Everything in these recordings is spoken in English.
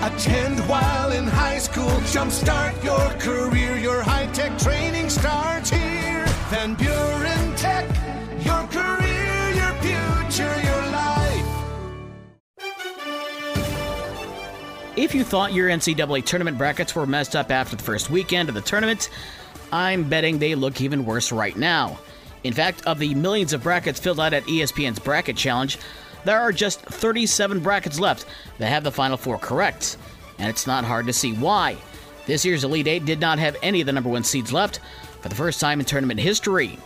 Attend while in high school. Jumpstart your career. Your high tech training starts here. Van Buren Tech. Your career, your future, your life. If you thought your NCAA tournament brackets were messed up after the first weekend of the tournament, I'm betting they look even worse right now. In fact, of the millions of brackets filled out at ESPN's Bracket Challenge, there are just 37 brackets left that have the final four correct. And it's not hard to see why. This year's Elite Eight did not have any of the number one seeds left for the first time in tournament history.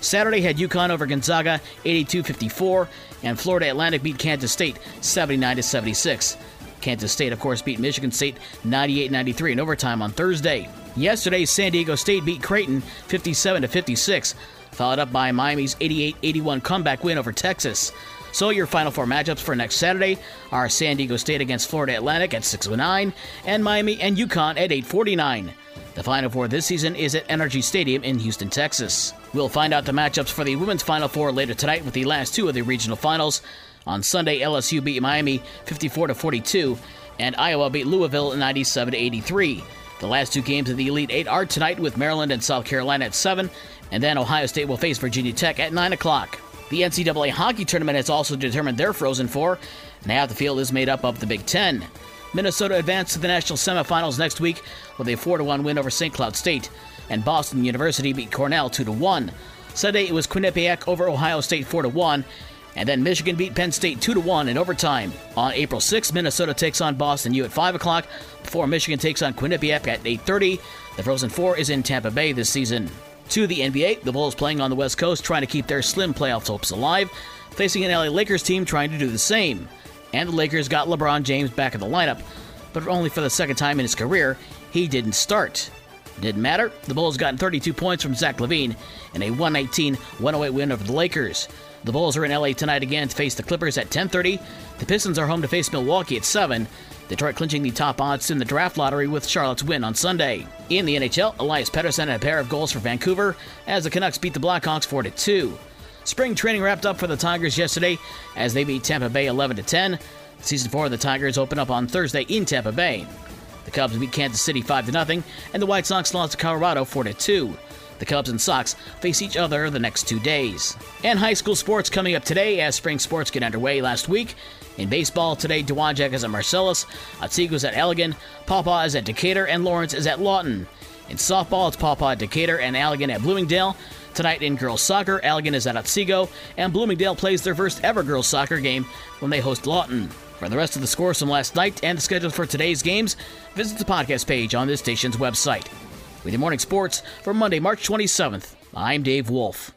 Saturday had UConn over Gonzaga 82 54, and Florida Atlantic beat Kansas State 79 76. Kansas State, of course, beat Michigan State 98 93 in overtime on Thursday. Yesterday, San Diego State beat Creighton 57 56, followed up by Miami's 88 81 comeback win over Texas. So, your final four matchups for next Saturday are San Diego State against Florida Atlantic at 609 and Miami and UConn at 849. The Final Four this season is at NRG Stadium in Houston, Texas. We'll find out the matchups for the women's Final Four later tonight with the last two of the regional finals. On Sunday, LSU beat Miami 54 42, and Iowa beat Louisville 97 83. The last two games of the Elite Eight are tonight with Maryland and South Carolina at 7, and then Ohio State will face Virginia Tech at 9 o'clock. The NCAA hockey tournament has also determined their Frozen Four, Now the field is made up of the Big Ten. Minnesota advanced to the national semifinals next week with a 4 1 win over St. Cloud State, and Boston University beat Cornell 2 1. Sunday it was Quinnipiac over Ohio State 4 1, and then Michigan beat Penn State 2 1 in overtime. On April 6, Minnesota takes on Boston U at 5 o'clock, before Michigan takes on Quinnipiac at 8.30. The Frozen Four is in Tampa Bay this season. To the NBA, the Bulls playing on the West Coast trying to keep their slim playoff hopes alive, facing an LA Lakers team trying to do the same. And the Lakers got LeBron James back in the lineup, but only for the second time in his career, he didn't start. Didn't matter, the Bulls got 32 points from Zach LaVine in a 119 108 win over the Lakers. The Bulls are in LA tonight again to face the Clippers at 10:30. The Pistons are home to face Milwaukee at 7. Detroit clinching the top odds in the draft lottery with Charlotte's win on Sunday. In the NHL, Elias Pettersson had a pair of goals for Vancouver as the Canucks beat the Blackhawks 4 2. Spring training wrapped up for the Tigers yesterday as they beat Tampa Bay 11 10. Season 4 of the Tigers open up on Thursday in Tampa Bay. The Cubs beat Kansas City 5 0, and the White Sox lost to Colorado 4 2. The Cubs and Sox face each other the next two days. And high school sports coming up today as spring sports get underway last week. In baseball, today, Dowagiac is at Marcellus, Otsego is at Allegan, Paw Paw is at Decatur, and Lawrence is at Lawton. In softball, it's Paw Paw at Decatur and Allegan at Bloomingdale. Tonight in girls soccer, Allegan is at Otsego, and Bloomingdale plays their first ever girls soccer game when they host Lawton. For the rest of the scores from last night and the schedule for today's games, visit the podcast page on this station's website. With your morning sports for Monday, March 27th, I'm Dave Wolf.